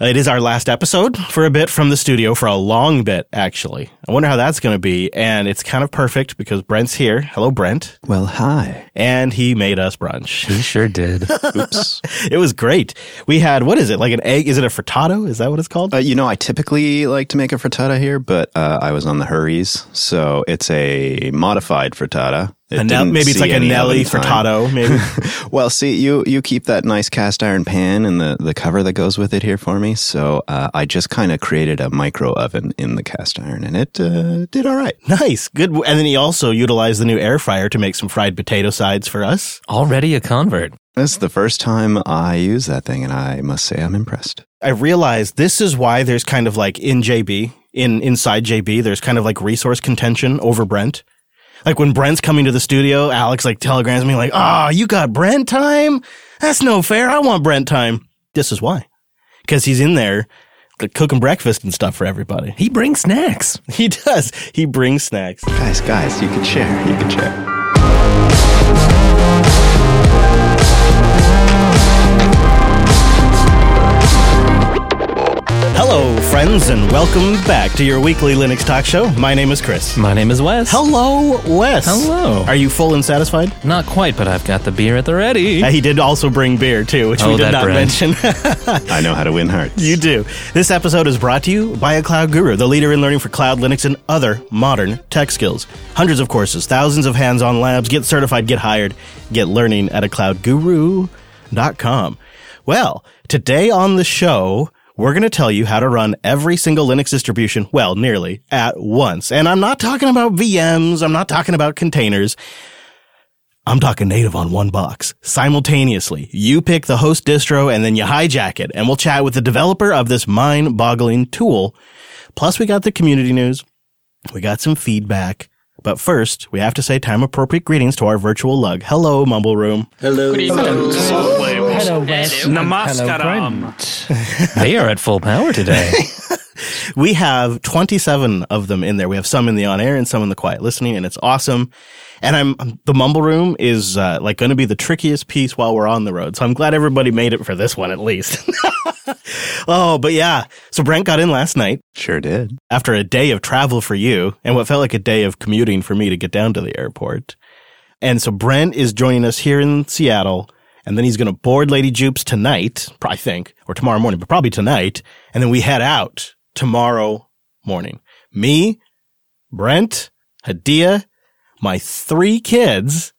It is our last episode for a bit from the studio for a long bit, actually. I wonder how that's going to be. And it's kind of perfect because Brent's here. Hello, Brent. Well, hi. And he made us brunch. He sure did. Oops. It was great. We had, what is it? Like an egg? Is it a frittata? Is that what it's called? uh, you know, I typically like to make a frittata here, but uh, I was on the hurries, so it's a modified frittata. It A Nel- didn't maybe it's see like a Nelly oven time. frittato, maybe. Well, see, you you keep that nice cast iron pan and the, the cover that goes with it here for me. So uh, I just kind of created a micro oven in the cast iron, and it uh, did all right. nice. Good. And then he also utilized the new air fryer to make some fried potato sides for us. Already a convert. This is the first time I use that thing, and I must say I'm impressed. I realized this is why there's kind of like in JB, in inside JB, there's kind of like resource contention over Brent. Like when Brent's coming to the studio, Alex like telegrams me like, "Ah, you got Brent time? That's no fair. I want Brent time." This is why, because he's in there like, cooking breakfast and stuff for everybody. He brings snacks. He does. He brings snacks. Guys, guys, you can share. You can share. Hello, friends, and welcome back to your weekly Linux talk show. My name is Chris. My name is Wes. Hello, Wes. Hello. Are you full and satisfied? Not quite, but I've got the beer at the ready. Uh, he did also bring beer too, which we Oh, did not Brent. mention. I know how to win hearts. you do. This episode is brought to you by a cloud guru, the leader in learning for cloud, Linux, and other modern tech skills. Hundreds of courses, thousands of hands-on labs. Get certified, get hired, get learning at a cloudguru.com. Well, today on the show, we're going to tell you how to run every single Linux distribution, well, nearly, at once. And I'm not talking about VMs, I'm not talking about containers. I'm talking native on one box. Simultaneously, you pick the host distro and then you hijack it, and we'll chat with the developer of this mind boggling tool. Plus, we got the community news, we got some feedback. But first, we have to say time appropriate greetings to our virtual lug. Hello, Mumble Room. Namaskaram. they are at full power today. We have 27 of them in there. We have some in the on air and some in the quiet listening, and it's awesome. And I'm the mumble room is uh, like going to be the trickiest piece while we're on the road. So I'm glad everybody made it for this one at least. oh, but yeah. So Brent got in last night Sure did. after a day of travel for you and what felt like a day of commuting for me to get down to the airport. And so Brent is joining us here in Seattle. And then he's going to board Lady Jupes tonight, I think, or tomorrow morning, but probably tonight. And then we head out tomorrow morning. Me, Brent, Hadea, my three kids,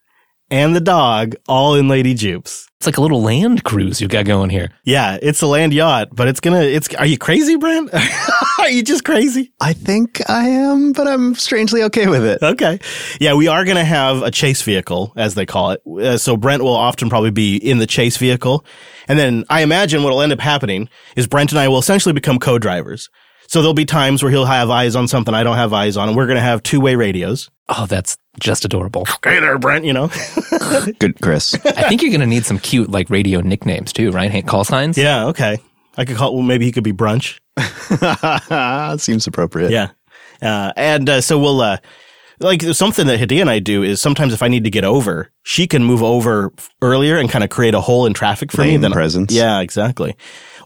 and the dog all in Lady Jupes. It's like a little land cruise you got going here. Yeah, it's a land yacht, but it's gonna, it's, are you crazy, Brent? are you just crazy? I think I am, but I'm strangely okay with it. Okay. Yeah, we are going to have a chase vehicle, as they call it. Uh, so Brent will often probably be in the chase vehicle. And then I imagine what will end up happening is Brent and I will essentially become co-drivers. So there'll be times where he'll have eyes on something I don't have eyes on, and we're going to have two-way radios. Oh, that's just adorable. Hey there, Brent, you know? Good, Chris. I think you're going to need some cute, like, radio nicknames too, right? Hey, call signs? yeah, okay. I could call, well, maybe he could be Brunch. Seems appropriate. Yeah. Uh, and uh, so we'll, uh, like something that Hadea and I do is sometimes if I need to get over, she can move over earlier and kind of create a hole in traffic for me. Lane Then presence. Yeah, exactly.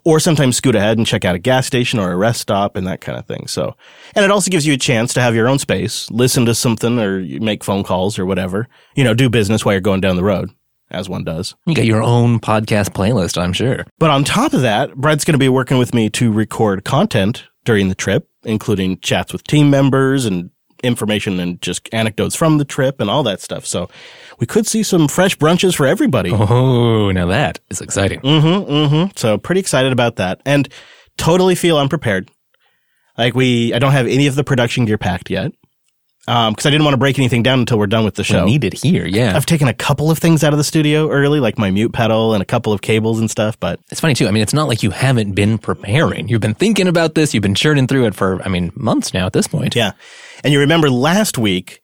Or sometimes scoot ahead and check out a gas station or a rest stop and that kind of thing. So, and it also gives you a chance to have your own space, listen to something or make phone calls or whatever, you know, do business while you're going down the road as one does. You got your own podcast playlist, I'm sure. But on top of that, Brad's going to be working with me to record content during the trip, including chats with team members and information and just anecdotes from the trip and all that stuff. So we could see some fresh brunches for everybody. Oh, now that is exciting. Mm-hmm, mm-hmm. So pretty excited about that and totally feel unprepared. Like we, I don't have any of the production gear packed yet. Um, cause I didn't want to break anything down until we're done with the We show. need it here, yeah. I've taken a couple of things out of the studio early, like my mute pedal and a couple of cables and stuff, but It's funny too. I mean, it's not like you haven't been preparing. You've been thinking about this. You've been churning through it for, I mean, months now at this point. Yeah. And you remember last week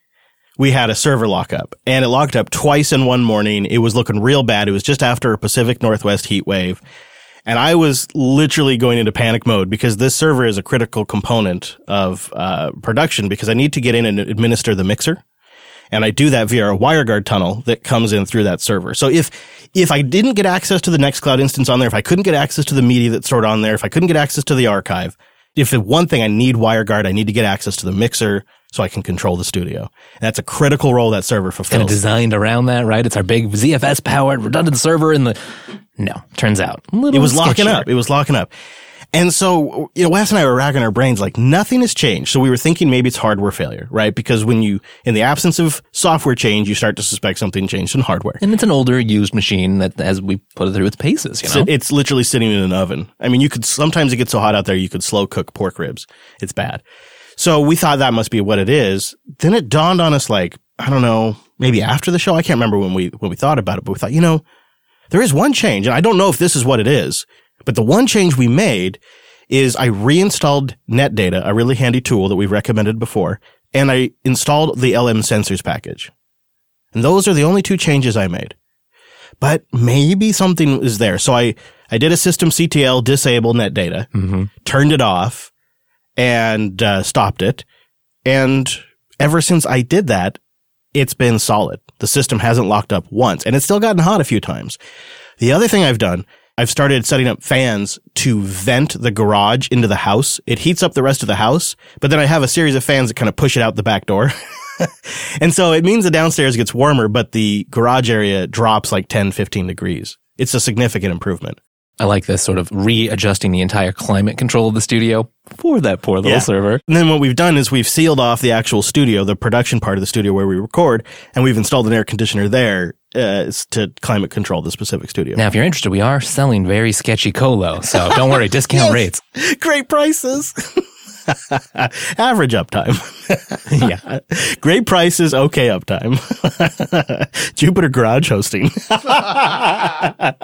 we had a server lockup and it locked up twice in one morning. It was looking real bad. It was just after a Pacific Northwest heat wave. And I was literally going into panic mode because this server is a critical component of uh, production because I need to get in and administer the mixer. And I do that via a WireGuard tunnel that comes in through that server. So if, if I didn't get access to the Nextcloud instance on there, if I couldn't get access to the media that's stored on there, if I couldn't get access to the archive, if the one thing I need WireGuard, I need to get access to the mixer so I can control the studio. And that's a critical role that server fulfills. Kind of designed around that, right? It's our big ZFS powered redundant server in the. No, turns out It was locking up. It was locking up. And so, you know, Wes and I were racking our brains like nothing has changed. So we were thinking maybe it's hardware failure, right? Because when you, in the absence of software change, you start to suspect something changed in hardware. And it's an older used machine that, as we put it through its paces, you know? It's literally sitting in an oven. I mean, you could, sometimes it gets so hot out there, you could slow cook pork ribs. It's bad. So we thought that must be what it is. Then it dawned on us like, I don't know, maybe after the show. I can't remember when we, when we thought about it, but we thought, you know, there is one change and I don't know if this is what it is, but the one change we made is I reinstalled NetData, a really handy tool that we've recommended before, and I installed the LM sensors package. And those are the only two changes I made. But maybe something is there. So I, I did a system CTL disable NetData, Mm-hmm. turned it off, and uh, stopped it. And ever since I did that, it's been solid. The system hasn't locked up once, and it's still gotten hot a few times. The other thing I've done, I've started setting up fans to vent the garage into the house. It heats up the rest of the house, but then I have a series of fans that kind of push it out the back door. and so it means the downstairs gets warmer, but the garage area drops like 10, 15 degrees. It's a significant improvement. I like this sort of readjusting the entire climate control of the studio for that poor little Yeah. server. And then what we've done is we've sealed off the actual studio, the production part of the studio where we record, and we've installed an air conditioner there uh, to climate control the specific studio. Now, if you're interested, we are selling very sketchy colo, so don't worry, discount rates. Great prices. Average uptime. Yeah. Great prices, okay uptime. Jupiter Garage Hosting. I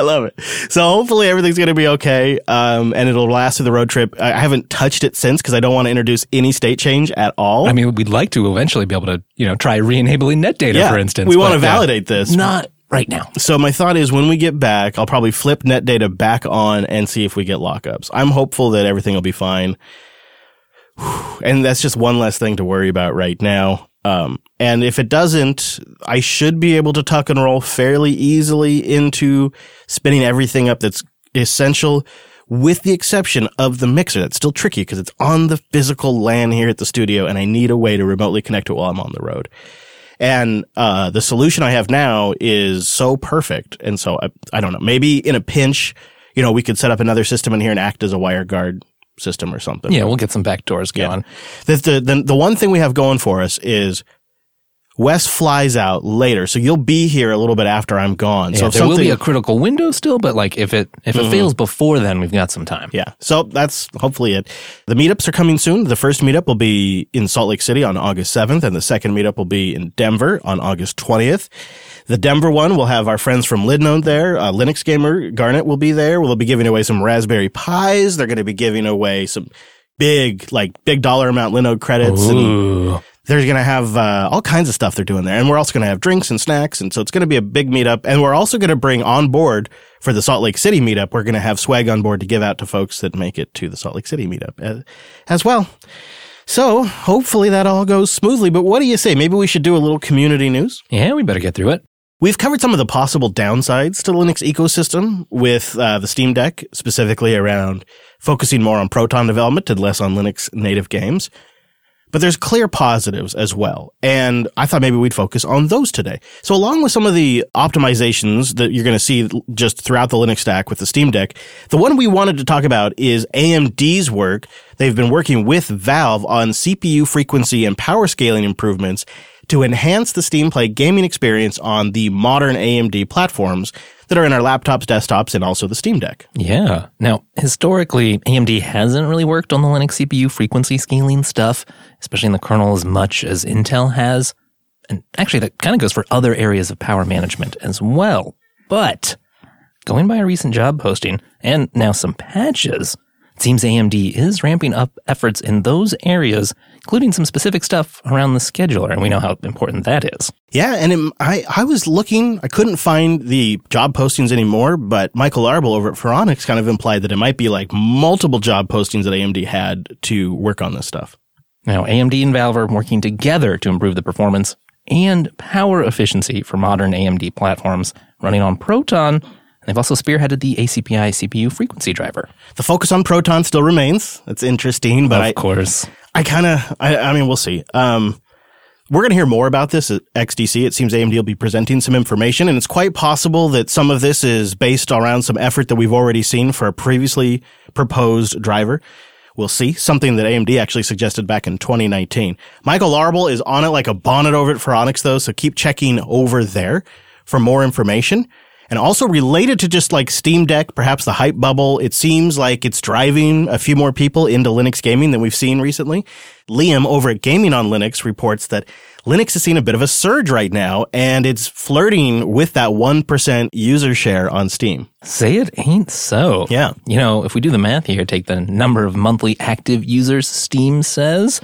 love it. So hopefully everything's going to be okay, um, and it'll last through the road trip. I I haven't touched it since because I don't want to introduce any state change at all. I mean, we'd like to eventually be able to, you know, try re-enabling net data, yeah, for instance. we want to validate this. Not right now. So my thought is when we get back, I'll probably flip net data back on and see if we get lockups. I'm hopeful that everything will be fine. And that's just one less thing to worry about right now. Um, and if it doesn't, I should be able to tuck and roll fairly easily into spinning everything up that's essential with the exception of the mixer. That's still tricky because it's on the physical LAN here at the studio and I need a way to remotely connect it while I'm on the road. And uh, the solution I have now is so perfect. And so I, I don't know. Maybe in a pinch, you know, we could set up another system in here and act as a wire guard system or something. Yeah, we'll get some back doors going. The, the, the, the one thing we have going for us is Wes flies out later. So you'll be here a little bit after I'm gone. Yeah, so if there will be a critical window still, but like if it if it fails before then, we've got some time. Yeah. So that's hopefully it. The meetups are coming soon. The first meetup will be in Salt Lake City on August 7th, and the second meetup will be in Denver on August 20th. The Denver one will have our friends from Linode there. Uh, Linux Gamer Gardiner will be there. We'll be giving away some Raspberry Pis. They're going to be giving away some big, like big dollar amount Linode credits and Ooh. They're going to have uh, all kinds of stuff they're doing there. And we're also going to have drinks and snacks. And so it's going to be a big meetup. And we're also going to bring on board for the Salt Lake City meetup, we're going to have swag on board to give out to folks that make it to the Salt Lake City meetup as, as well. So hopefully that all goes smoothly. But what do you say? Maybe we should do a little community news. Yeah, we better get through it. We've covered some of the possible downsides to the Linux ecosystem with uh, the Steam Deck, specifically around focusing more on Proton development and less on Linux native games. But there's clear positives as well. And I thought maybe we'd focus on those today. So along with some of the optimizations that you're going to see just throughout the Linux stack with the Steam Deck, the one we wanted to talk about is AMD's work. They've been working with Valve on CPU frequency and power scaling improvements to enhance the Steam Play gaming experience on the modern AMD platforms that are in our laptops, desktops, and also the Steam Deck. Yeah. Now, historically, AMD hasn't really worked on the Linux CPU frequency scaling stuff, especially in the kernel as much as Intel has. And actually, that kind of goes for other areas of power management as well. But going by a recent job posting and now some patches, it seems AMD is ramping up efforts in those areas, including some specific stuff around the scheduler. And we know how important that is. Yeah, and it, I I was looking, I couldn't find the job postings anymore, but Michael Larabel over at Phoronix kind of implied that it might be like multiple job postings that AMD had to work on this stuff. Now, AMD and Valve are working together to improve the performance and power efficiency for modern AMD platforms running on Proton. And they've also spearheaded the ACPI CPU frequency driver. The focus on Proton still remains. It's interesting, but of I, course. I kind of, I, I mean, we'll see. Um, we're going to hear more about this at XDC. It seems AMD will be presenting some information, and it's quite possible that some of this is based around some effort that we've already seen for a previously proposed driver. We'll see. Something that AMD actually suggested back in 2019. Michael Larabel is on it like a bonnet over it Phoronix, though, so keep checking over there for more information. And also related to just like Steam Deck, perhaps the hype bubble, it seems like it's driving a few more people into Linux gaming than we've seen recently. Liam over at Gaming on Linux reports that Linux is seeing a bit of a surge right now and it's flirting with that 1% user share on Steam. Say it ain't so. Yeah. You know, if we do the math here, take the number of monthly active users Steam says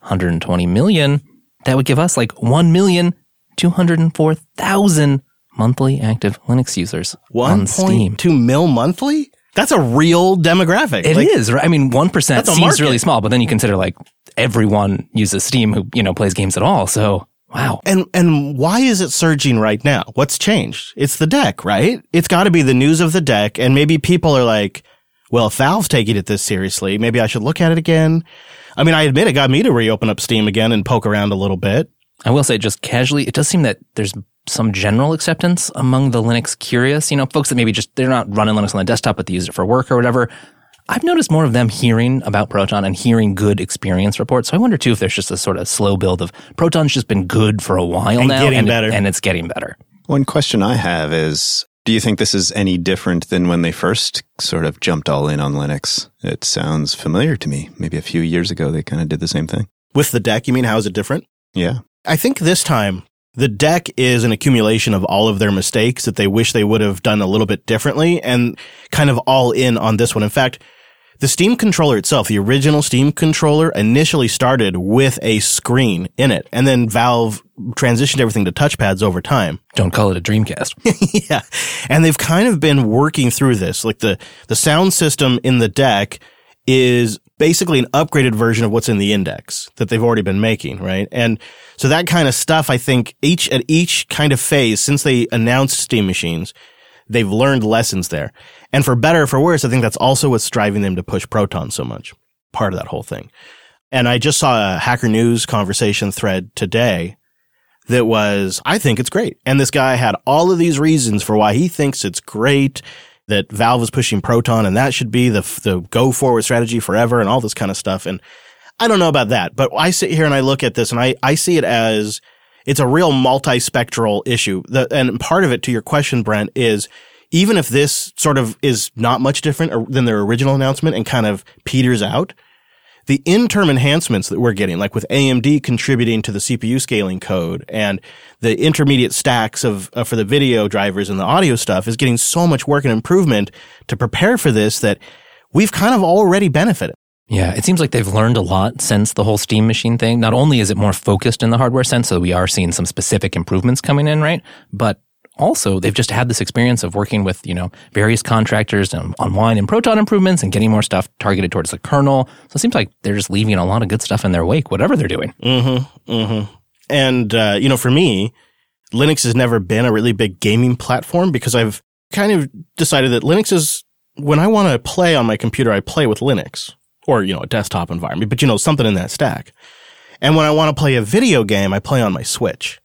120 million, that would give us like 1,204,000 monthly active Linux users on Steam. 1.2 mil monthly? That's a real demographic. It is, Like, right? I mean, 1% That's seems market. really small, but then you consider like everyone uses Steam who, you know, plays games at all. So, wow. And and why is it surging right now? What's changed? It's the deck, right? It's got to be the news of the deck, and maybe people are like, "Well, if Valve's taking it this seriously, maybe I should look at it again." I mean, I admit it got me to reopen up Steam again and poke around a little bit. I will say just casually, it does seem that there's some general acceptance among the Linux curious, you know, folks that maybe just, they're not running Linux on the desktop, but they use it for work or whatever. I've noticed more of them hearing about Proton and hearing good experience reports. So I wonder too if there's just a sort of slow build of Proton's just been good for a while And now. getting and, better. and it's getting better. One question I have is do you think this is any different than when they first sort of jumped all in on Linux? It sounds familiar to me. Maybe a few years ago they kind of did the same thing. With the deck, you mean how is it different? Yeah. I think this time the deck is an accumulation of all of their mistakes that they wish they would have done a little bit differently and kind of all in on this one. In fact, the Steam controller itself, the original Steam controller initially started with a screen in it and then Valve transitioned everything to touchpads over time. Don't call it a Dreamcast. yeah. And they've kind of been working through this. Like the, the sound system in the deck is basically an upgraded version of what's in the index that they've already been making, right? And so that kind of stuff, I think each at each kind of phase since they announced Steam machines, they've learned lessons there. And for better or for worse, I think that's also what's driving them to push Proton so much. Part of that whole thing. And I just saw a Hacker News conversation thread today that was, I think it's great. And this guy had all of these reasons for why he thinks it's great that Valve is pushing Proton and that should be the, the go forward strategy forever and all this kind of stuff. And I don't know about that, but I sit here and I look at this and I, I see it as it's a real multispectral issue. The, and part of it to your question, Brent, is even if this sort of is not much different than their original announcement and kind of peters out, the interim enhancements that we're getting, like with AMD contributing to the CPU scaling code and the intermediate stacks of uh, for the video drivers and the audio stuff is getting so much work and improvement to prepare for this that we've kind of already benefited. Yeah, it seems like they've learned a lot since the whole Steam machine thing. Not only is it more focused in the hardware sense, so we are seeing some specific improvements coming in, right? But also they've just had this experience of working with, you know, various contractors on, Wine and Proton improvements and getting more stuff targeted towards the kernel. So it seems like they're just leaving a lot of good stuff in their wake, whatever they're doing. Mm-hmm. Mm-hmm. And uh, you know, for me, Linux has never been a really big gaming platform because I've kind of decided that Linux is when I want to play on my computer, I play with Linux or you know a desktop environment, but you know something in that stack. And when I want to play a video game, I play on my Switch.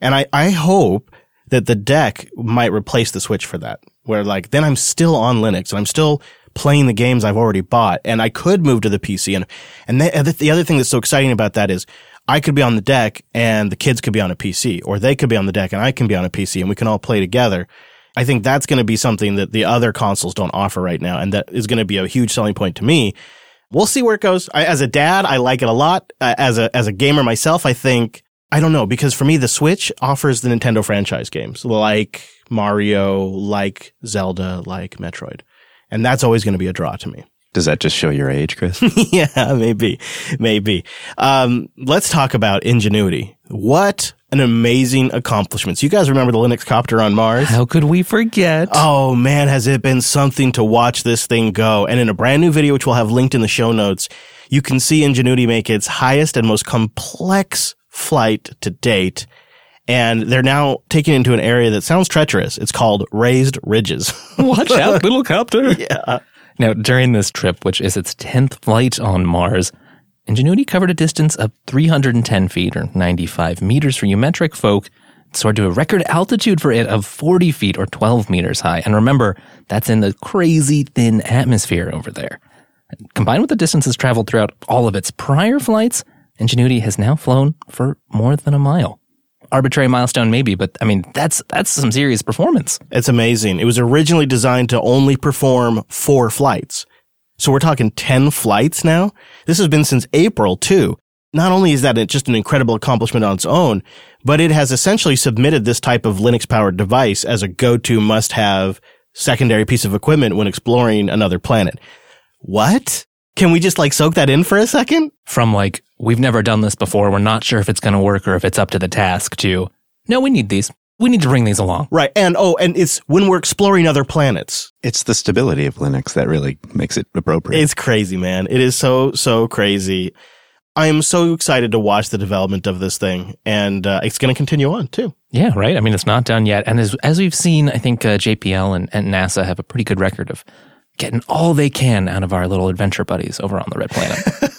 And I, I hope that the deck might replace the Switch for that, where like then I'm still on Linux and I'm still playing the games I've already bought, and I could move to the PC. And and the, the other thing that's so exciting about that is I could be on the deck and the kids could be on a PC, or they could be on the deck and I can be on a PC, and we can all play together. I think that's going to be something that the other consoles don't offer right now, and that is going to be a huge selling point to me. We'll see where it goes. I, as a dad, I like it a lot. Uh, as a as a gamer myself, I think I don't know because for me, the Switch offers the Nintendo franchise games like Mario, like Zelda, like Metroid, and that's always going to be a draw to me. Does that just show your age, Chris? yeah, maybe, maybe. Um, let's talk about Ingenuity. What an amazing accomplishment. So you guys remember the Linux copter on Mars? How could we forget? Oh man, has it been something to watch this thing go. And in a brand new video, which we'll have linked in the show notes, you can see Ingenuity make its highest and most complex flight to date. And they're now taken into an area that sounds treacherous. It's called raised ridges. Watch out, little copter. yeah. Now, during this trip, which is its 10th flight on Mars, Ingenuity covered a distance of 310 feet or 95 meters for you metric folk, soared to a record altitude for it of 40 feet or 12 meters high. And remember, that's in the crazy thin atmosphere over there. Combined with the distances traveled throughout all of its prior flights, Ingenuity has now flown for more than a mile. Arbitrary milestone, maybe, but I mean, that's, that's some serious performance. It's amazing. It was originally designed to only perform four flights. So we're talking 10 flights now. This has been since April too. Not only is that just an incredible accomplishment on its own, but it has essentially submitted this type of Linux powered device as a go-to must have secondary piece of equipment when exploring another planet. What? Can we just like soak that in for a second? From like, we've never done this before. We're not sure if it's going to work or if it's up to the task to, no, we need these. We need to bring these along. Right. And oh, and it's when we're exploring other planets. It's the stability of Linux that really makes it appropriate. It's crazy, man. It is so, so crazy. I am so excited to watch the development of this thing, and uh, it's going to continue on too. Yeah, right. I mean, it's not done yet. And as, as we've seen, I think uh, JPL and, and NASA have a pretty good record of getting all they can out of our little adventure buddies over on the Red Planet.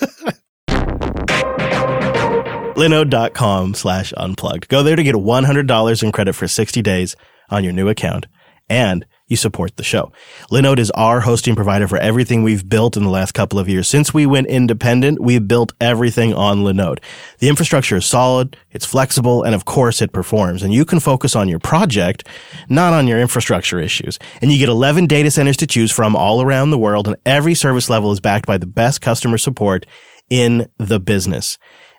linode.com slash unplugged. Go there to get $100 in credit for 60 days on your new account and you support the show. Linode is our hosting provider for everything we've built in the last couple of years. Since we went independent, we've built everything on Linode. The infrastructure is solid, it's flexible, and of course it performs. And you can focus on your project, not on your infrastructure issues. And you get 11 data centers to choose from all around the world, and every service level is backed by the best customer support in the business.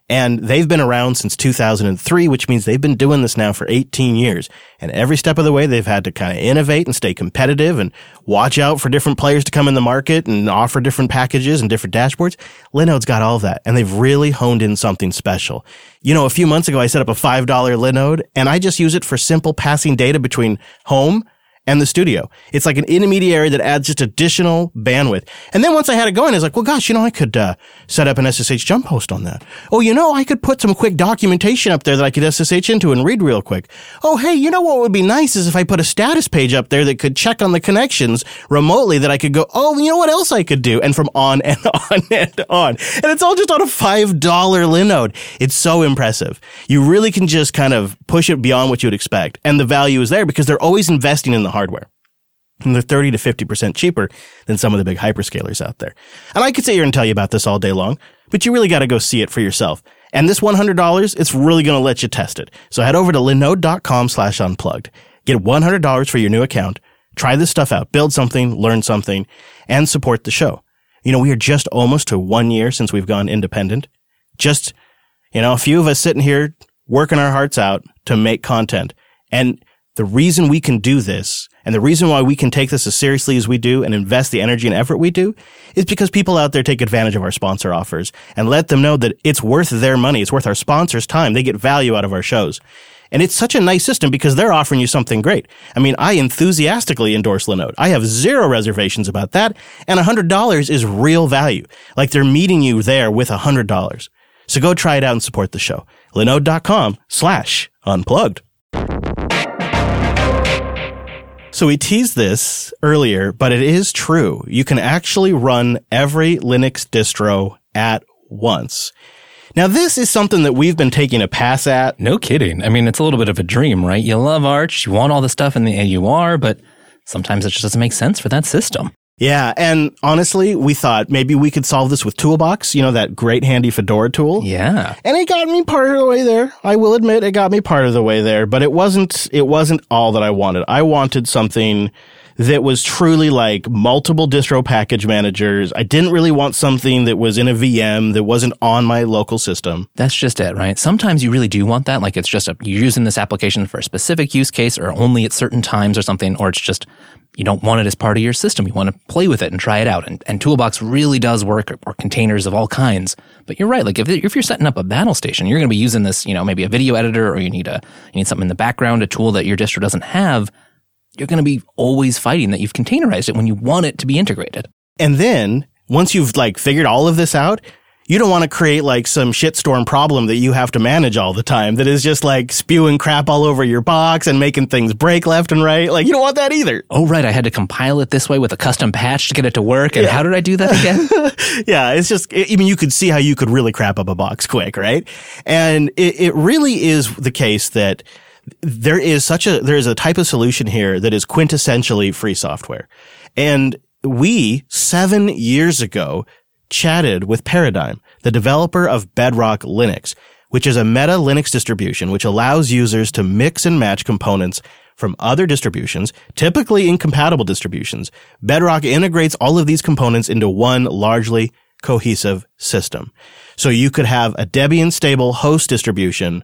And they've been around since 2003, which means they've been doing this now for 18 years. And every step of the way, they've had to kind of innovate and stay competitive and watch out for different players to come in the market and offer different packages and different dashboards. Linode's got all of that and they've really honed in something special. You know, a few months ago, I set up a $5 Linode and I just use it for simple passing data between home and the studio. It's like an intermediary that adds just additional bandwidth. And then once I had it going, I was like, well, gosh, you know, I could uh, set up an SSH jump host on that. Oh, you know, I could put some quick documentation up there that I could SSH into and read real quick. Oh, hey, you know what would be nice is if I put a status page up there that could check on the connections remotely that I could go, oh, you know what else I could do? And from on and on and on. And it's all just on a $5 Linode. It's so impressive. You really can just kind of push it beyond what you would expect. And the value is there because they're always investing in the hardware. And they're 30 to 50% cheaper than some of the big hyperscalers out there. And I could sit here and tell you about this all day long, but you really got to go see it for yourself. And this $100, it's really going to let you test it. So head over to linode.com slash unplugged. Get $100 for your new account. Try this stuff out. Build something, learn something, and support the show. You know, we are just almost to one year since we've gone independent. Just, you know, a few of us sitting here working our hearts out to make content. And the reason we can do this and the reason why we can take this as seriously as we do and invest the energy and effort we do is because people out there take advantage of our sponsor offers and let them know that it's worth their money. It's worth our sponsors' time. They get value out of our shows. And it's such a nice system because they're offering you something great. I mean, I enthusiastically endorse Linode. I have zero reservations about that. And $100 is real value. Like they're meeting you there with $100. So go try it out and support the show. Linode.com slash unplugged. So we teased this earlier, but it is true. You can actually run every Linux distro at once. Now, this is something that we've been taking a pass at. No kidding. I mean, it's a little bit of a dream, right? You love Arch, you want all the stuff in the AUR, but sometimes it just doesn't make sense for that system. Yeah, and honestly, we thought maybe we could solve this with Toolbox, you know, that great handy Fedora tool. Yeah. And it got me part of the way there. I will admit it got me part of the way there, but it wasn't it wasn't all that I wanted. I wanted something that was truly like multiple distro package managers. I didn't really want something that was in a VM that wasn't on my local system. That's just it, right? Sometimes you really do want that. Like it's just a, you're using this application for a specific use case or only at certain times or something, or it's just you don't want it as part of your system. You want to play with it and try it out. And, and Toolbox really does work or, or containers of all kinds. But you're right. Like if, if you're setting up a battle station, you're going to be using this, you know, maybe a video editor or you need a, you need something in the background, a tool that your distro doesn't have. You're going to be always fighting that you've containerized it when you want it to be integrated. And then once you've like figured all of this out, you don't want to create like some shitstorm problem that you have to manage all the time that is just like spewing crap all over your box and making things break left and right. Like you don't want that either. Oh, right. I had to compile it this way with a custom patch to get it to work. And yeah. how did I do that again? yeah. It's just, I mean, you could see how you could really crap up a box quick, right? And it, it really is the case that there is such a, there is a type of solution here that is quintessentially free software. And we seven years ago chatted with Paradigm, the developer of Bedrock Linux, which is a meta Linux distribution which allows users to mix and match components from other distributions, typically incompatible distributions. Bedrock integrates all of these components into one largely cohesive system. So you could have a Debian stable host distribution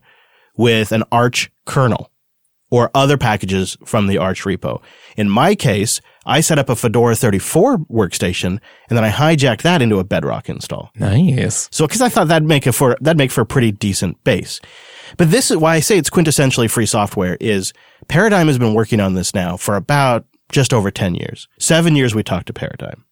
with an Arch kernel or other packages from the Arch repo. In my case, I set up a Fedora 34 workstation and then I hijacked that into a Bedrock install. Nice. So, cause I thought that'd make it for, that'd make for a pretty decent base. But this is why I say it's quintessentially free software is Paradigm has been working on this now for about just over 10 years. Seven years we talked to Paradigm.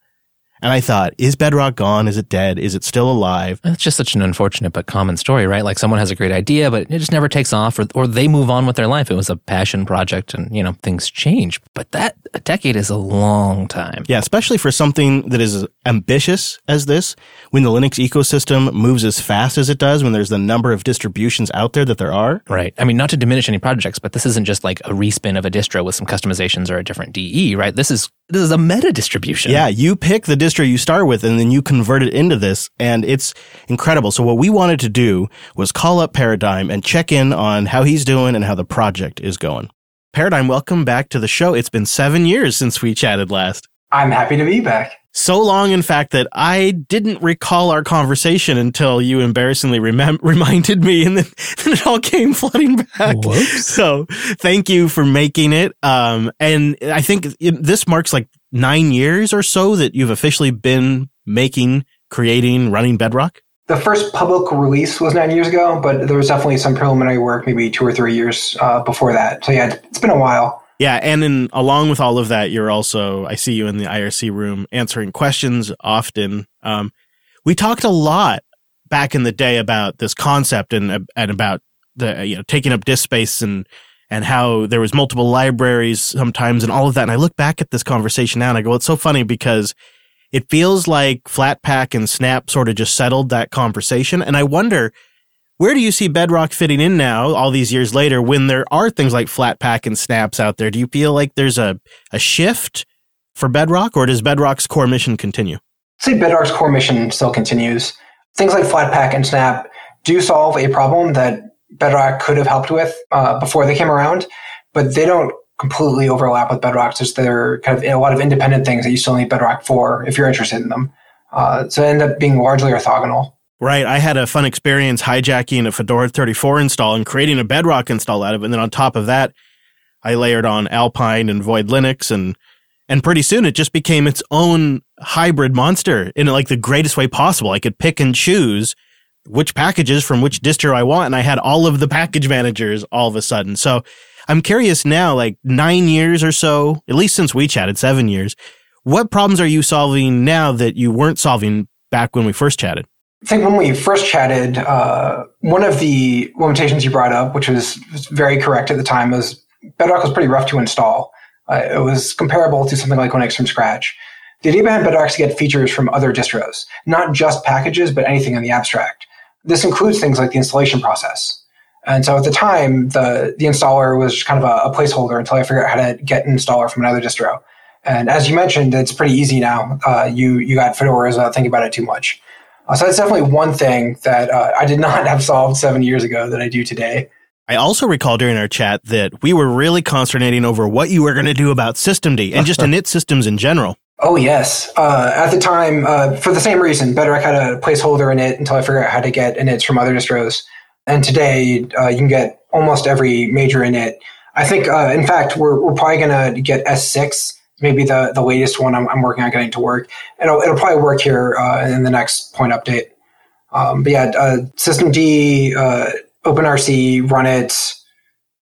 And I thought, is Bedrock gone? Is it dead? Is it still alive? It's just such an unfortunate but common story, right? Like someone has a great idea, but it just never takes off or, or they move on with their life. It was a passion project and, you know, things change. But that, a decade is a long time. Yeah, especially for something that is as ambitious as this, when the Linux ecosystem moves as fast as it does, when there's the number of distributions out there that there are. Right. I mean, not to diminish any projects, but this isn't just like a respin of a distro with some customizations or a different DE, right? This is, this is a meta distribution. Yeah, you pick the distro you start with and then you convert it into this and it's incredible. So what we wanted to do was call up Paradigm and check in on how he's doing and how the project is going. Paradigm, welcome back to the show. It's been seven years since we chatted last. I'm happy to be back. So long, in fact, that I didn't recall our conversation until you embarrassingly remem- reminded me, and then, then, it all came flooding back. Whoops. So, thank you for making it. Um, and I think it, this marks like nine years or so that you've officially been making, creating, running Bedrock? The first public release was nine years ago, but there was definitely some preliminary work, maybe two or three years uh, before that. So yeah, it's been a while. Yeah, and in, along with all of that, you're also I see you in the IRC room answering questions often. Um, we talked a lot back in the day about this concept and and about the you know taking up disk space and and how there was multiple libraries sometimes and all of that. And I look back at this conversation now and I go, it's so funny because it feels like Flatpak and Snap sort of just settled that conversation. And I wonder, where do you see Bedrock fitting in now, all these years later, when there are things like Flatpak and Snaps out there? Do you feel like there's a, a shift for Bedrock or does Bedrock's core mission continue? I say Bedrock's core mission still continues. Things like Flatpak and Snap do solve a problem that Bedrock could have helped with uh, before they came around, but they don't completely overlap with Bedrock. Just they're kind of a lot of independent things that you still need Bedrock for if you're interested in them. Uh, so it ended up being largely orthogonal. Right. I had a fun experience hijacking a Fedora 34 install and creating a Bedrock install out of it. And then on top of that, I layered on Alpine and Void Linux and and pretty soon it just became its own hybrid monster in like the greatest way possible. I could pick and choose which packages from which distro I want. And I had all of the package managers all of a sudden. So I'm curious now, like nine years or so, at least since we chatted, seven years, what problems are you solving now that you weren't solving back when we first chatted? I think when we first chatted, uh, one of the limitations you brought up, which was, very correct at the time, was Bedrock was pretty rough to install. Uh, it was comparable to something like Linux from scratch. The idea behind Bedrock is to get features from other distros, not just packages, but anything in the abstract. This includes things like the installation process. And so at the time, the, the installer was kind of a, a placeholder until I figured out how to get an installer from another distro. And as you mentioned, it's pretty easy now. Uh, you you got Fedoras without thinking about it too much. Uh, so that's definitely one thing that uh, I did not have solved seven years ago that I do today. I also recall during our chat that we were really consternating over what you were going to do about systemd and just init systems in general. Oh yes. Uh, at the time, uh, for the same reason, Bedrock had a placeholder in it until I figured out how to get inits from other distros. And today, uh, you can get almost every major init. I think, uh, in fact, we're, we're probably going to get S6, maybe the, the latest one I'm, I'm working on getting to work. And it'll, it'll probably work here uh, in the next point update. Um, but yeah, uh, systemd, uh, OpenRC, runit.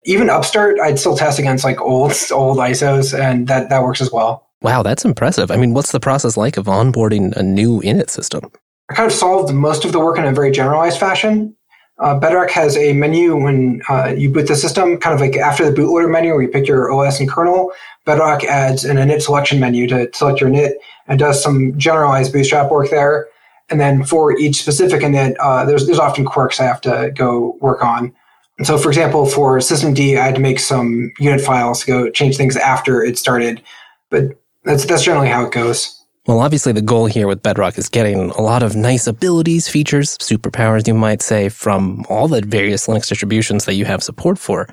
Even Upstart, I'd still test against like old old ISOs, and that that works as well. Wow, that's impressive. I mean, what's the process like of onboarding a new init system? I kind of solved most of the work in a very generalized fashion. Uh, Bedrock has a menu when uh, you boot the system, kind of like after the bootloader menu where you pick your OS and kernel. Bedrock adds an init selection menu to select your init and does some generalized bootstrap work there. And then for each specific init, uh, there's, there's often quirks I have to go work on. And so, for example, for systemd, I had to make some unit files to go change things after it started. But that's that's generally how it goes. Well, obviously, the goal here with Bedrock is getting a lot of nice abilities, features, superpowers, you might say, from all the various Linux distributions that you have support for.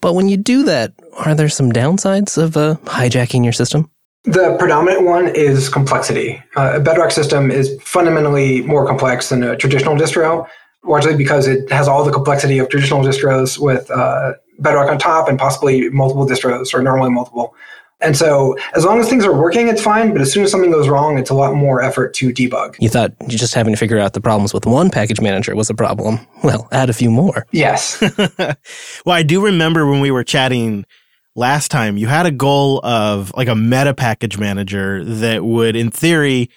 But when you do that, are there some downsides of uh, hijacking your system? The predominant one is complexity. Uh, a Bedrock system is fundamentally more complex than a traditional distro, largely because it has all the complexity of traditional distros with uh, Bedrock on top and possibly multiple distros or normally multiple. And so as long as things are working, it's fine. But as soon as something goes wrong, it's a lot more effort to debug. You thought just having to figure out the problems with one package manager was a problem. Well, add a few more. Yes. well, I do remember when we were chatting last time, you had a goal of like a meta package manager that would, in theory,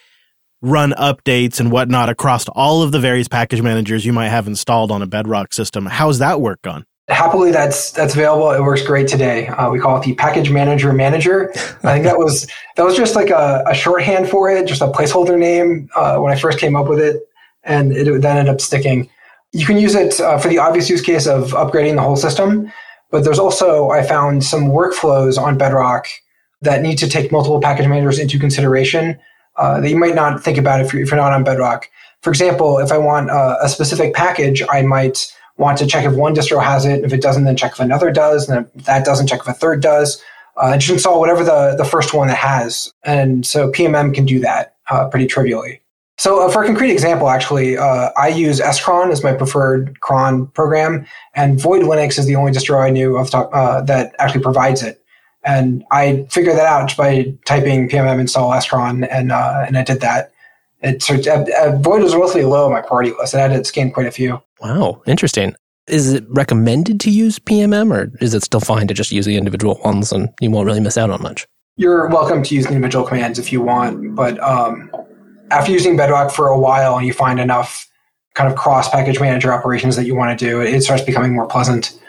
run updates and whatnot across all of the various package managers you might have installed on a Bedrock system. How's that work gone? Happily that's that's available. It works great today. Uh, we call it the package manager manager. I think that was that was just like a, a shorthand for it just a placeholder name uh, when i first came up with it. And it then ended up sticking. You can use it uh, for the obvious use case of upgrading the whole system but there's also i found some workflows on bedrock that need to take multiple package managers into consideration uh, that you might not think about if you're, if you're not on bedrock. For example if i want a specific package i might want to check if one distro has it. If it doesn't, then check if another does. And if that doesn't, check if a third does. Uh, just install whatever the, the first one that has. And so PMM can do that uh, pretty trivially. So uh, for a concrete example, actually, uh, I use scron as my preferred cron program, and Void Linux is the only distro I knew of uh, that actually provides it. And I figured that out by typing pmm install scron, and uh, and I did that. It sort Void was relatively low on my priority list. I had to scan quite a few. Wow, interesting. Is it recommended to use PMM or is it still fine to just use the individual ones and you won't really miss out on much? You're welcome to use the individual commands if you want, but um, after using Bedrock for a while and you find enough kind of cross package manager operations that you want to do, it starts becoming more pleasant.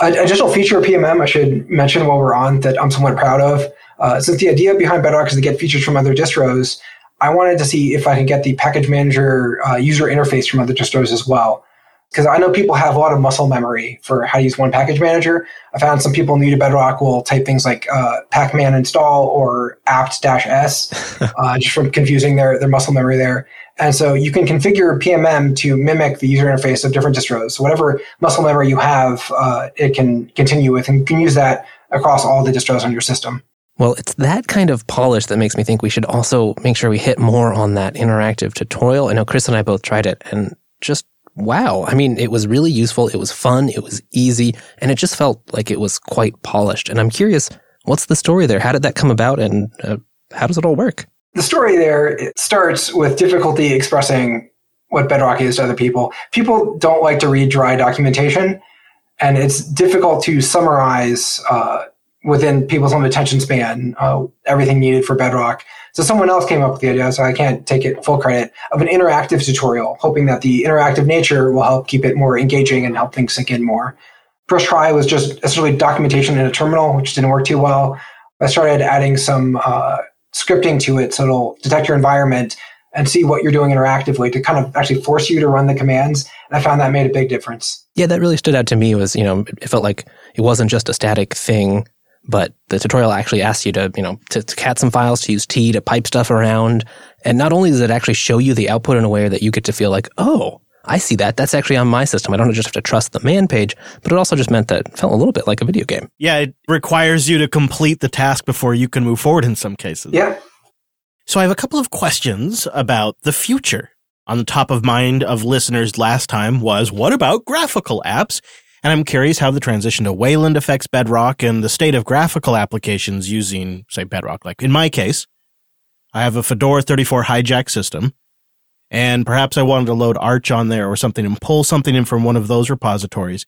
An additional feature of PMM I should mention while we're on that I'm somewhat proud of. Uh, since the idea behind Bedrock is to get features from other distros, I wanted to see if I could get the package manager uh, user interface from other distros as well because I know people have a lot of muscle memory for how to use one package manager. I found some people new to Bedrock will type things like uh, pacman install or apt-s uh, just from confusing their, their muscle memory there. And so you can configure PMM to mimic the user interface of different distros. So whatever muscle memory you have, uh, it can continue with, and you can use that across all the distros on your system. Well, it's that kind of polish that makes me think we should also make sure we hit more on that interactive tutorial. I know Chris and I both tried it, and just wow. I mean, it was really useful. It was fun. It was easy. And it just felt like it was quite polished. And I'm curious, what's the story there? How did that come about? And uh, how does it all work? The story there it starts with difficulty expressing what Bedrock is to other people. People don't like to read dry documentation, and it's difficult to summarize uh, within people's own attention span uh, everything needed for Bedrock. So someone else came up with the idea, so I can't take it full credit, of an interactive tutorial, hoping that the interactive nature will help keep it more engaging and help things sink in more. First try was just essentially documentation in a terminal, which didn't work too well. I started adding some uh, scripting to it so it'll detect your environment and see what you're doing interactively to kind of actually force you to run the commands. And I found that made a big difference. Yeah, that really stood out to me was, you know, it felt like it wasn't just a static thing but the tutorial actually asks you to, you know, to, to, cat some files, to use tee, to pipe stuff around. And not only does it actually show you the output in a way that you get to feel like, oh, I see that. That's actually on my system. I don't just have to trust the man page, but it also just meant that it felt a little bit like a video game. Yeah, it requires you to complete the task before you can move forward in some cases. Yeah. So I have a couple of questions about the future. On the top of mind of listeners last time was what about graphical apps? And I'm curious how the transition to Wayland affects Bedrock and the state of graphical applications using, say, Bedrock. Like in my case, I have a Fedora 34 hijack system, and perhaps I wanted to load Arch on there or something and pull something in from one of those repositories.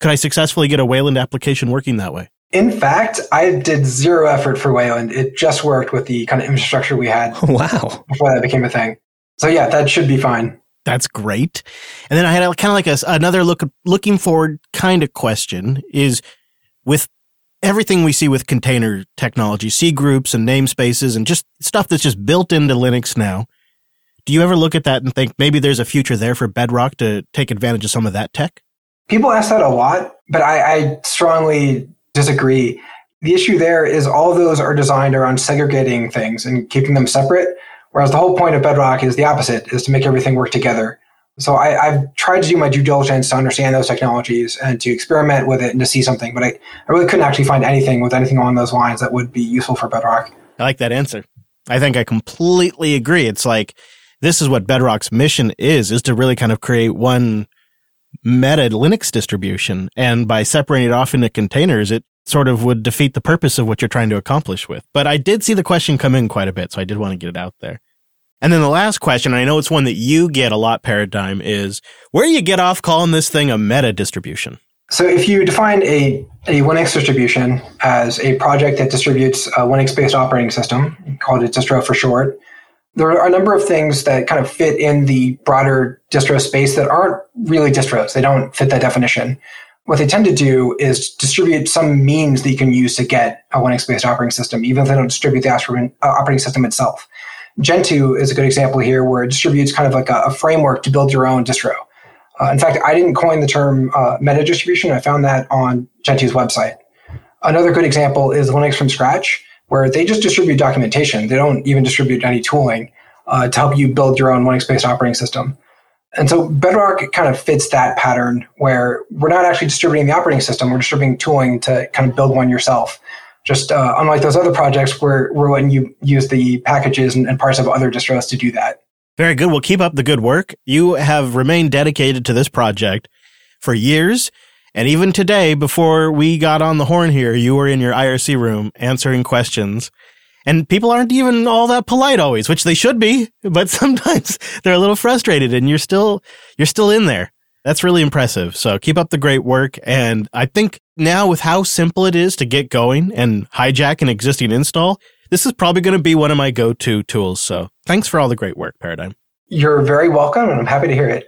Could I successfully get a Wayland application working that way? In fact, I did zero effort for Wayland. It just worked with the kind of infrastructure we had Wow. before that became a thing. So yeah, that should be fine. That's great. And then I had kind of like a, another look looking forward kind of question is with everything we see with container technology, C groups and namespaces and just stuff that's just built into Linux now. Do you ever look at that and think maybe there's a future there for Bedrock to take advantage of some of that tech? People ask that a lot, but I, I strongly disagree. The issue there is all those are designed around segregating things and keeping them separate, whereas the whole point of Bedrock is the opposite, is to make everything work together. So I, have tried to do my due diligence to understand those technologies and to experiment with it and to see something, but I, I really couldn't actually find anything with anything along those lines that would be useful for Bedrock. I like that answer. I think I completely agree. It's like this is what Bedrock's mission is, is to really kind of create one meta Linux distribution. And by separating it off into containers, it sort of would defeat the purpose of what you're trying to accomplish with. But I did see the question come in quite a bit, so I did want to get it out there. And then the last question, I know it's one that you get a lot, Paradigm, is where do you get off calling this thing a meta distribution? So if you define a, a Linux distribution as a project that distributes a Linux-based operating system, called it distro for short, there are a number of things that kind of fit in the broader distro space that aren't really distros. They don't fit that definition. What they tend to do is distribute some means that you can use to get a Linux-based operating system, even if they don't distribute the uh, operating system itself. Gentoo is a good example here where it distributes kind of like a, a framework to build your own distro. Uh, in fact, I didn't coin the term uh, meta distribution. I found that on Gentoo's website. Another good example is Linux from scratch, where they just distribute documentation. They don't even distribute any tooling uh, to help you build your own Linux-based operating system. And so Bedrock kind of fits that pattern where we're not actually distributing the operating system, we're distributing tooling to kind of build one yourself just uh, unlike those other projects where we're letting you use the packages and, and parts of other distros to do that. Very good. Well, keep up the good work. You have remained dedicated to this project for years. And even today, before we got on the horn here, you were in your IRC room answering questions. And people aren't even all that polite always, which they should be, but sometimes they're a little frustrated and you're still, you're still in there. That's really impressive. So keep up the great work. And I think now with how simple it is to get going and hijack an existing install, this is probably going to be one of my go-to tools. So thanks for all the great work, Paradigm. You're very welcome, and I'm happy to hear it.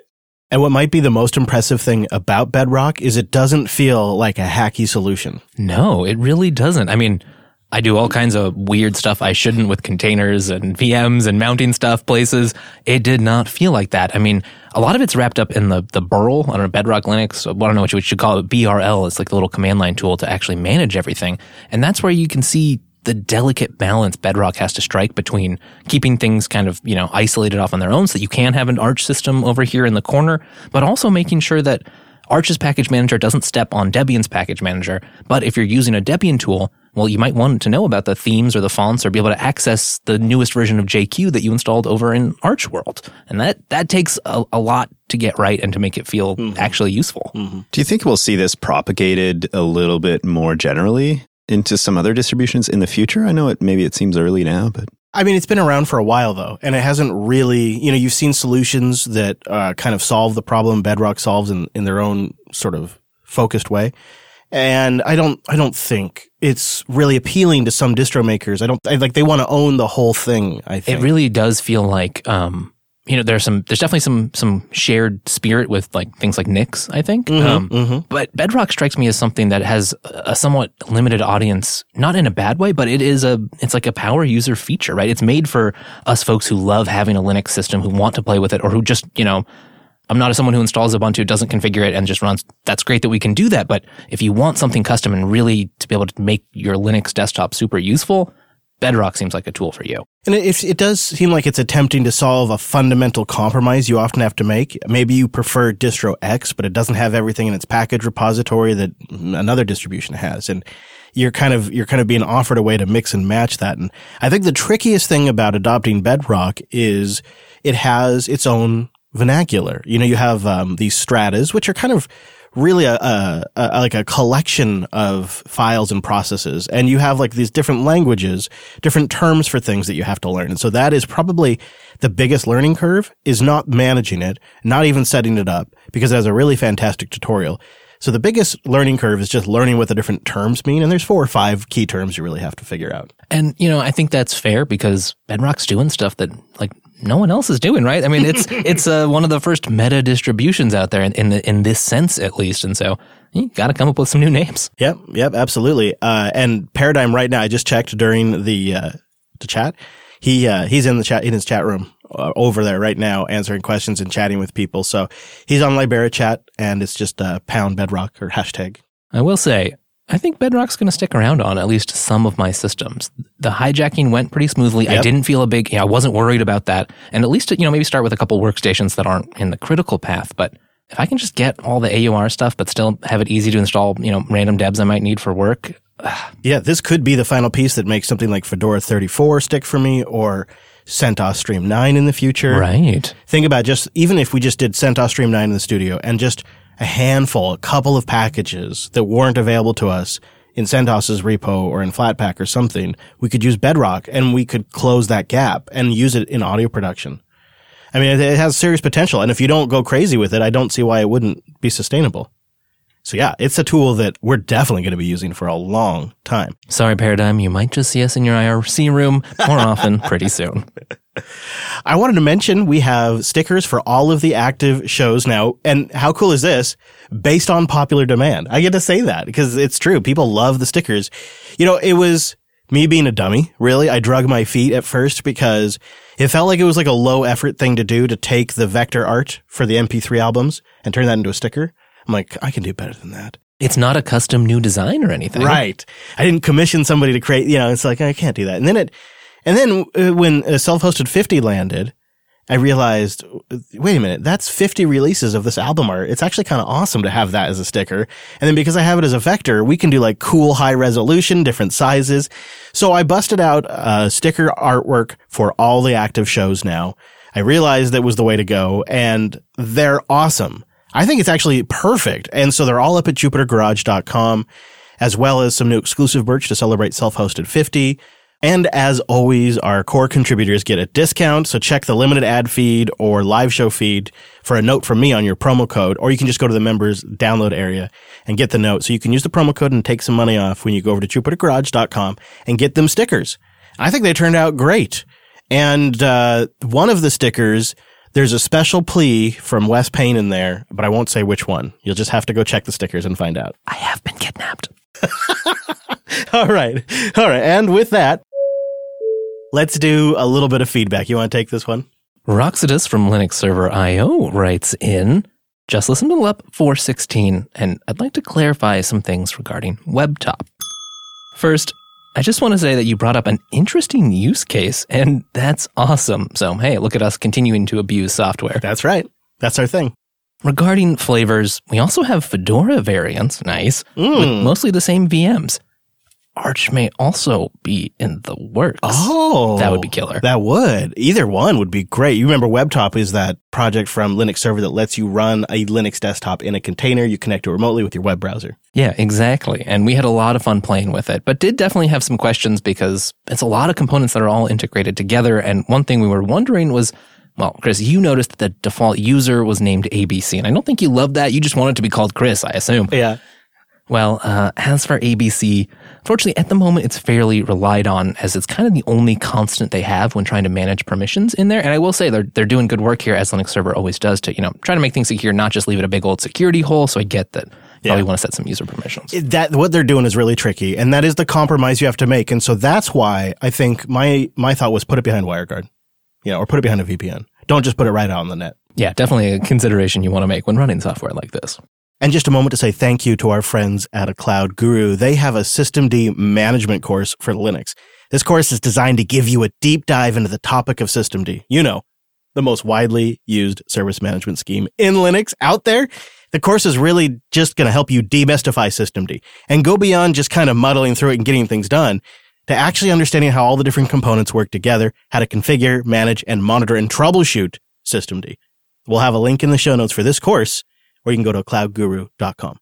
And what might be the most impressive thing about Bedrock is it doesn't feel like a hacky solution. No, it really doesn't. I mean, I do all kinds of weird stuff I shouldn't with containers and VMs and mounting stuff places. It did not feel like that. I mean, a lot of it's wrapped up in the the Burl, I don't know, Bedrock Linux. I don't know what you should call it. BRL. It's like the little command line tool to actually manage everything. And that's where you can see the delicate balance Bedrock has to strike between keeping things kind of, you know, isolated off on their own so that you can have an Arch system over here in the corner, but also making sure that Arch's package manager doesn't step on Debian's package manager. But if you're using a Debian tool, well, you might want to know about the themes or the fonts or be able to access the newest version of JQ that you installed over in Arch World. And that, that takes a, a lot to get right and to make it feel mm-hmm. actually useful. Mm-hmm. Do you think we'll see this propagated a little bit more generally into some other distributions in the future? I know it maybe it seems early now, but I mean, it's been around for a while though, and it hasn't really, you know, you've seen solutions that uh, kind of solve the problem Bedrock solves in, in their own sort of focused way. And I don't, I don't think it's really appealing to some distro makers. I don't I, like they want to own the whole thing. I think it really does feel like, um, you know, there's some, there's definitely some, some shared spirit with like things like Nix, I think. Mm-hmm, um, mm-hmm. But Bedrock strikes me as something that has a somewhat limited audience, not in a bad way, but it is a, it's like a power user feature, right? It's made for us folks who love having a Linux system, who want to play with it, or who just, you know, I'm not someone who installs Ubuntu, doesn't configure it, and just runs. That's great that we can do that. But if you want something custom and really to be able to make your Linux desktop super useful, Bedrock seems like a tool for you. And it, it does seem like it's attempting to solve a fundamental compromise you often have to make. Maybe you prefer distro X, but it doesn't have everything in its package repository that another distribution has. And you're kind of, you're kind of being offered a way to mix and match that. And I think the trickiest thing about adopting Bedrock is it has its own vernacular. You know, you have um, these stratas, which are kind of really a, a, a, like a collection of files and processes, and you have like these different languages, different terms for things that you have to learn. And so that is probably the biggest learning curve is not managing it, not even setting it up, because it has a really fantastic tutorial. So the biggest learning curve is just learning what the different terms mean. And there's four or five key terms you really have to figure out. And, you know, I think that's fair because Bedrock's doing stuff that like no one else is doing, right? I mean, it's it's uh, one of the first meta distributions out there in in, the, in this sense, at least. And so you got to come up with some new names. Yep, yep, absolutely. Uh, and Paradigm right now, I just checked during the uh, the chat. He uh, he's in the chat in his chat room uh, over there right now, answering questions and chatting with people. So he's on Libera chat, and it's just uh, pound bedrock or hashtag. I will say, I think Bedrock's going to stick around on at least some of my systems. The hijacking went pretty smoothly. Yep. I didn't feel a big, you know, I wasn't worried about that. And at least, you know, maybe start with a couple workstations that aren't in the critical path. But if I can just get all the AUR stuff, but still have it easy to install, you know, random debs I might need for work. yeah, this could be the final piece that makes something like Fedora 34 stick for me or CentOS Stream 9 in the future. Right. Think about just, even if we just did CentOS Stream 9 in the studio and just a handful, a couple of packages that weren't available to us in CentOS's repo or in Flatpak or something, we could use Bedrock and we could close that gap and use it in audio production. I mean, it has serious potential. And if you don't go crazy with it, I don't see why it wouldn't be sustainable. So yeah, it's a tool that we're definitely going to be using for a long time. Sorry, Paradigm, you might just see us in your IRC room more often pretty soon. I wanted to mention we have stickers for all of the active shows now. And how cool is this? Based on popular demand. I get to say that because it's true. People love the stickers. You know, it was me being a dummy, really. I drug my feet at first because it felt like it was like a low effort thing to do to take the vector art for the MP3 albums and turn that into a sticker. I'm like, I can do better than that. It's not a custom new design or anything. Right. I didn't commission somebody to create, you know, it's like, I can't do that. And then it, and then uh, when uh, self-hosted 50 landed, I realized, wait a minute, that's 50 releases of this album art. It's actually kind of awesome to have that as a sticker. And then because I have it as a vector, we can do like cool high resolution, different sizes. So I busted out uh, sticker artwork for all the active shows now. I realized that was the way to go and they're awesome. I think it's actually perfect. And so they're all up at jupitergarage.com as well as some new exclusive merch to celebrate self-hosted 50. And as always, our core contributors get a discount. So check the limited ad feed or live show feed for a note from me on your promo code, or you can just go to the members download area and get the note. So you can use the promo code and take some money off when you go over to jupitergarage.com and get them stickers. I think they turned out great. And, uh, one of the stickers, there's a special plea from Wes Payne in there, but I won't say which one. You'll just have to go check the stickers and find out. I have been kidnapped. All right. All right. And with that, Let's do a little bit of feedback. You want to take this one? Roxodus from Linux Server IO writes in, just listen to LUP 416, and I'd like to clarify some things regarding WebTop. First, I just want to say that you brought up an interesting use case, and that's awesome. So, hey, look at us continuing to abuse software. That's right. That's our thing. Regarding flavors, we also have Fedora variants, nice, mm. with mostly the same VMs. Arch may also be in the works. Oh, that would be killer. That would. Either one would be great. You remember WebTop is that project from Linux Server that lets you run a Linux desktop in a container. You connect it remotely with your web browser. Yeah, exactly. And we had a lot of fun playing with it, but did definitely have some questions because it's a lot of components that are all integrated together. And one thing we were wondering was, well, Chris, you noticed that the default user was named ABC, and I don't think you loved that. You just wanted to be called Chris, I assume. Yeah. Well, uh, as for ABC, fortunately, at the moment, it's fairly relied on as it's kind of the only constant they have when trying to manage permissions in there. And I will say they're they're doing good work here, as Linux Server always does, to you know try to make things secure, not just leave it a big old security hole. So I get that. Yeah. Probably want to set some user permissions. That what they're doing is really tricky, and that is the compromise you have to make. And so that's why I think my my thought was put it behind WireGuard, you know, or put it behind a VPN. Don't just put it right out on the net. Yeah, definitely a consideration you want to make when running software like this. And just a moment to say thank you to our friends at a Cloud Guru. They have a systemd management course for Linux. This course is designed to give you a deep dive into the topic of systemd. You know, the most widely used service management scheme in Linux out there. The course is really just going to help you demystify systemd and go beyond just kind of muddling through it and getting things done to actually understanding how all the different components work together, how to configure, manage, and monitor and troubleshoot systemd. We'll have a link in the show notes for this course, or you can go to cloudguru.com.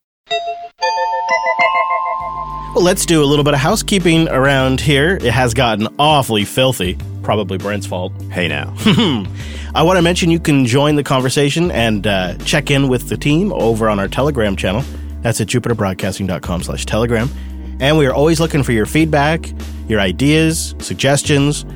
Well, let's do a little bit of housekeeping around here. It has gotten awfully filthy. Probably Brent's fault. Hey now. I want to mention you can join the conversation and uh, check in with the team over on our Telegram channel. That's at jupiterbroadcasting.com slash telegram. And we are always looking for your feedback, your ideas, suggestions,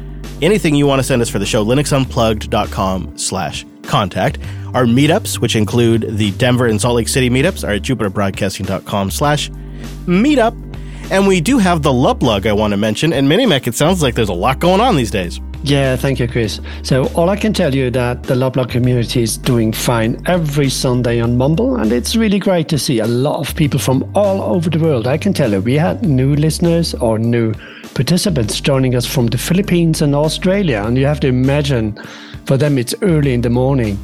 anything you want to send us for the show, linuxunplugged.com slash contact. Our meetups, which include the Denver and Salt Lake City meetups, are at jupiterbroadcasting.com slash meetup. And we do have the Luplug I want to mention. And Minimec, it sounds like there's a lot going on these days. Yeah, thank you, Chris. So all I can tell you that the Luplug community is doing fine every Sunday on Mumble, and it's really great to see a lot of people from all over the world. I can tell you, we had new listeners or new participants joining us from the Philippines and Australia, and you have to imagine for them it's early in the morning.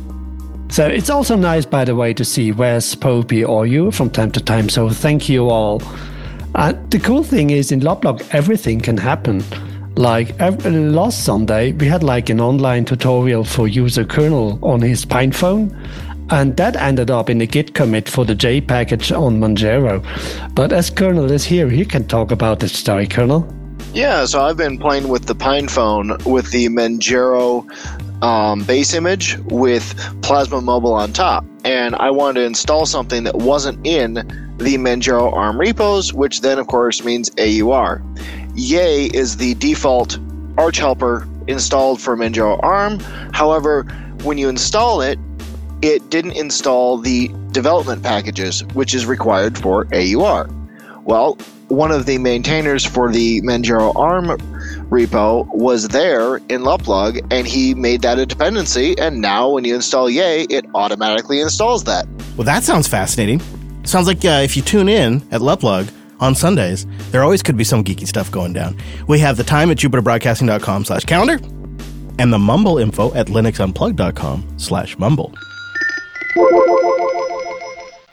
So it's also nice, by the way, to see where's Popey or you from time to time. So thank you all. And the cool thing is in Luplug, everything can happen. Like every, last Sunday, we had like an online tutorial for user kernel on his PinePhone, and that ended up in a Git commit for the J package on Manjaro. But as kernel is here, he can talk about the story kernel. Yeah, so I've been playing with the PinePhone with the Manjaro um, base image with Plasma Mobile on top, and I wanted to install something that wasn't in the Manjaro ARM repos, which then, of course, means AUR. Yay is the default Arch helper installed for Manjaro ARM. However, when you install it, it didn't install the development packages, which is required for AUR. Well, one of the maintainers for the Manjaro ARM repo was there in Luplug, and he made that a dependency. And now, when you install Yay, it automatically installs that. Well, that sounds fascinating. Sounds like uh, if you tune in at Luplug on Sundays, there always could be some geeky stuff going down. We have the time at jupiterbroadcasting.com slash calendar and the mumble info at linuxunplugged.com slash mumble.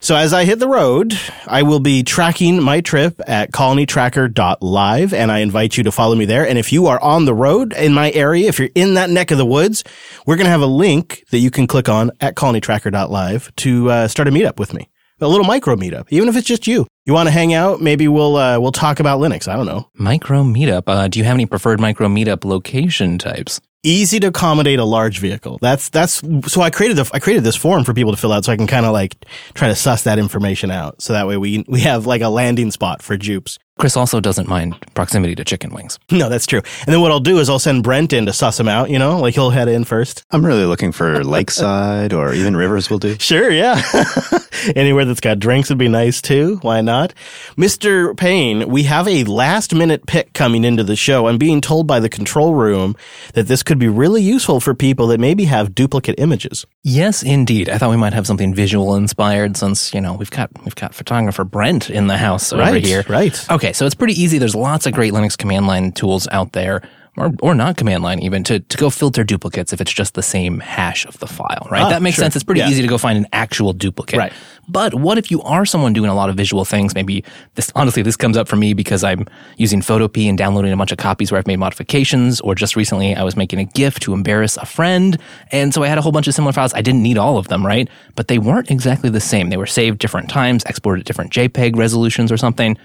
So as I hit the road, I will be tracking my trip at colonytracker.live and I invite you to follow me there. And if you are on the road in my area, if you're in that neck of the woods, we're going to have a link that you can click on at colonytracker.live to uh, start a meetup with me. A little micro meetup, even if it's just you. You want to hang out? Maybe we'll uh, we'll talk about Linux. I don't know. Micro meetup. Uh, do you have any preferred micro meetup location types? Easy to accommodate a large vehicle. That's that's so I created the I created this form for people to fill out so I can kind of like try to suss that information out. So that way we we have like a landing spot for Jupes. Chris also doesn't mind proximity to chicken wings. No, that's true. And then what I'll do is I'll send Brent in to suss him out, you know, like he'll head in first. I'm really looking for lakeside or even rivers will do. Sure, yeah. Anywhere that's got drinks would be nice too. Why not? Mr. Payne, we have a last minute pick coming into the show. I'm being told by the control room that this could be really useful for people that maybe have duplicate images. Yes, indeed. I thought we might have something visual inspired since, you know, we've got we've got photographer Brent in the house over Right, here. right. Okay, so it's pretty easy. There's lots of great Linux command line tools out there. Or, or not command line even to, to go filter duplicates if it's just the same hash of the file, right? Ah, that makes sure. sense. It's pretty Yeah. easy to go find an actual duplicate. Right. But what if you are someone doing a lot of visual things? Maybe this, honestly, this comes up for me because I'm using Photopea and downloading a bunch of copies where I've made modifications, or just recently I was making a GIF to embarrass a friend. And so I had a whole bunch of similar files. I didn't need all of them, right? But they weren't exactly the same. They were saved different times, exported at different JPEG resolutions or something.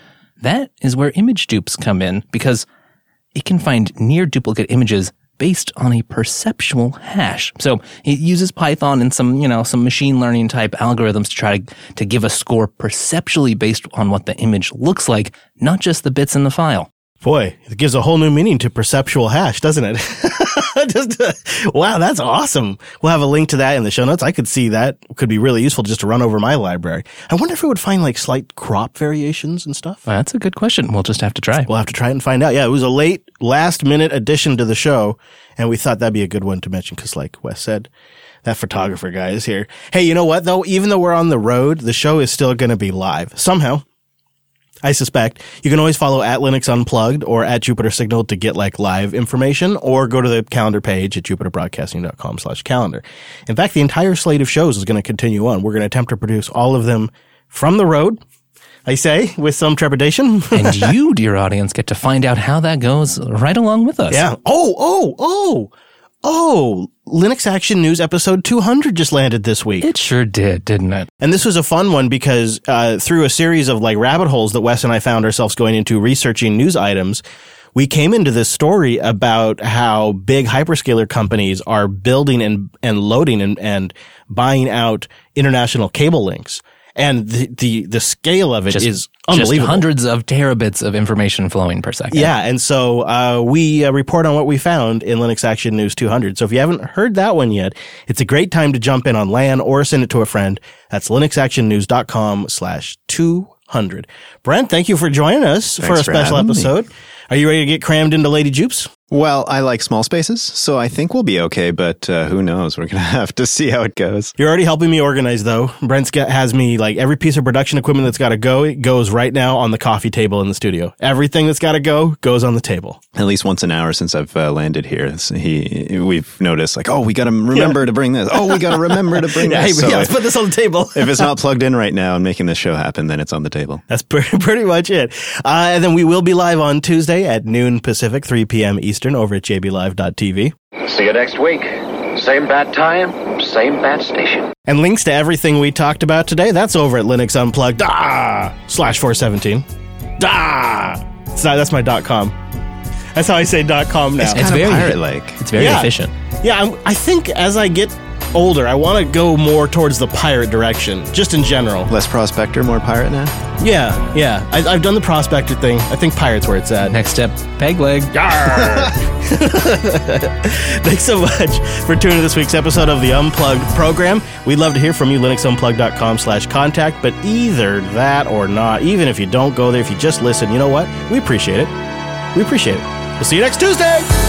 That is where image dupes come in because it can find near duplicate images based on a perceptual hash. So it uses Python and some, you know, some machine learning type algorithms to try to, to give a score perceptually based on what the image looks like, not just the bits in the file. Boy, it gives a whole new meaning to perceptual hash, doesn't it? just uh, wow, that's awesome. We'll have a link to that in the show notes. I could see that could be really useful just to run over my library. I wonder if it would find like slight crop variations and stuff. Well, that's a good question. We'll just have to try. We'll have to try it and find out. Yeah, it was a late, last minute addition to the show, and we thought that'd be a good one to mention because, like Wes said, that photographer guy is here. Hey, you know what though? Even though we're on the road, the show is still going to be live somehow. I suspect you can always follow at Linux Unplugged or at Jupiter Signal to get like live information or go to the calendar page at jupiterbroadcasting.com slash calendar. In fact, the entire slate of shows is going to continue on. We're going to attempt to produce all of them from the road. I say with some trepidation. and you, dear audience, get to find out how that goes right along with us. Yeah. Oh, oh, oh, oh. Linux Action News episode 200 just landed this week. It sure did, didn't it? And this was a fun one because uh, through a series of like rabbit holes that Wes and I found ourselves going into researching news items, we came into this story about how big hyperscaler companies are building and, and loading and, and buying out international cable links. And the, the, the scale of it is Just- unbelievable. Just hundreds of terabits of information flowing per second. Yeah, and so uh, we uh, report on what we found in Linux Action News 200. So if you haven't heard that one yet, it's a great time to jump in on LAN or send it to a friend. That's linuxactionnews.com slash 200. Brent, thank you for joining us for a Thanks for special me. episode. Are you ready to get crammed into Lady Jupes? Well, I like small spaces, so I think we'll be okay, but uh, who knows? We're going to have to see how it goes. You're already helping me organize though. Brent's got, has me like every piece of production equipment that's got to go, it goes right now on the coffee table in the studio. Everything that's got to go goes on the table. At least once an hour since I've uh, landed here, it's- he we've noticed like, oh, we got to remember to bring this. Oh, we got to remember to bring Yeah, hey, this. So yeah, let's if, put this on the table. if it's not plugged in right now and making this show happen, then it's on the table. That's pretty, pretty much it. Uh, and then we will be live on Tuesday at noon Pacific, 3 p.m. Eastern over at jblive.tv. See you next week. Same bat time, same bat station. And links to everything we talked about today, that's over at Linux Unplugged ah, slash 417. Ah, it's not, that's my dot com. That's how I say dot com now. It's Kind of very- pirate-like. It's very Yeah. efficient. Yeah, I'm, I think as I get older, I want to go more towards the pirate direction, just in general. Less prospector, more pirate now. Yeah, yeah. I, I've done the prospector thing. I think pirate's where it's at. Next step, peg leg. Thanks so much for tuning to this week's episode of the Unplugged program. We'd love to hear from you, linuxunplugged.com slash contact, but either that or not, even if you don't go there, if you just listen, you know what? We appreciate it. We appreciate it. We'll see you next Tuesday.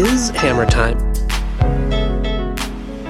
Is hammer time.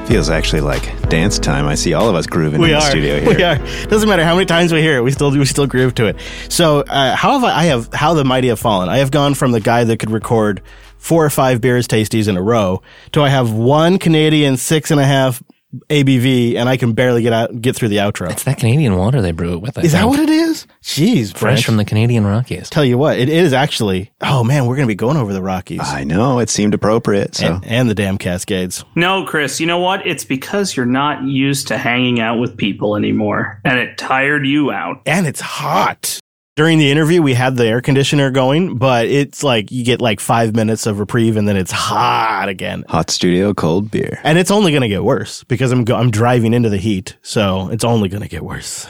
Feels actually like dance time. I see all of us grooving We in the are. studio here. We are. Doesn't matter how many times we hear it, we still we still groove to it. So, uh, how have I, I have how the mighty have fallen? I have gone from the guy that could record four or five beers tasties in a row to I have one Canadian six and a half ABV, and I can barely get out get through the outro. It's that Canadian water they brew it with. I Is that what it is? Jeez, Fresh Brent. from the Canadian Rockies. Tell you what, it is actually. Oh man, we're gonna be going over the Rockies I know it seemed appropriate. So and, and the damn Cascades. No, Chris, you know what? It's because you're not used to hanging out with people anymore, and it tired you out. and it's hot. During the interview, we had the air conditioner going, but it's like you get like five minutes of reprieve and then it's hot again. hot studio, cold beer. And it's only going to get worse because I'm, go- I'm driving into the heat. So it's only going to get worse.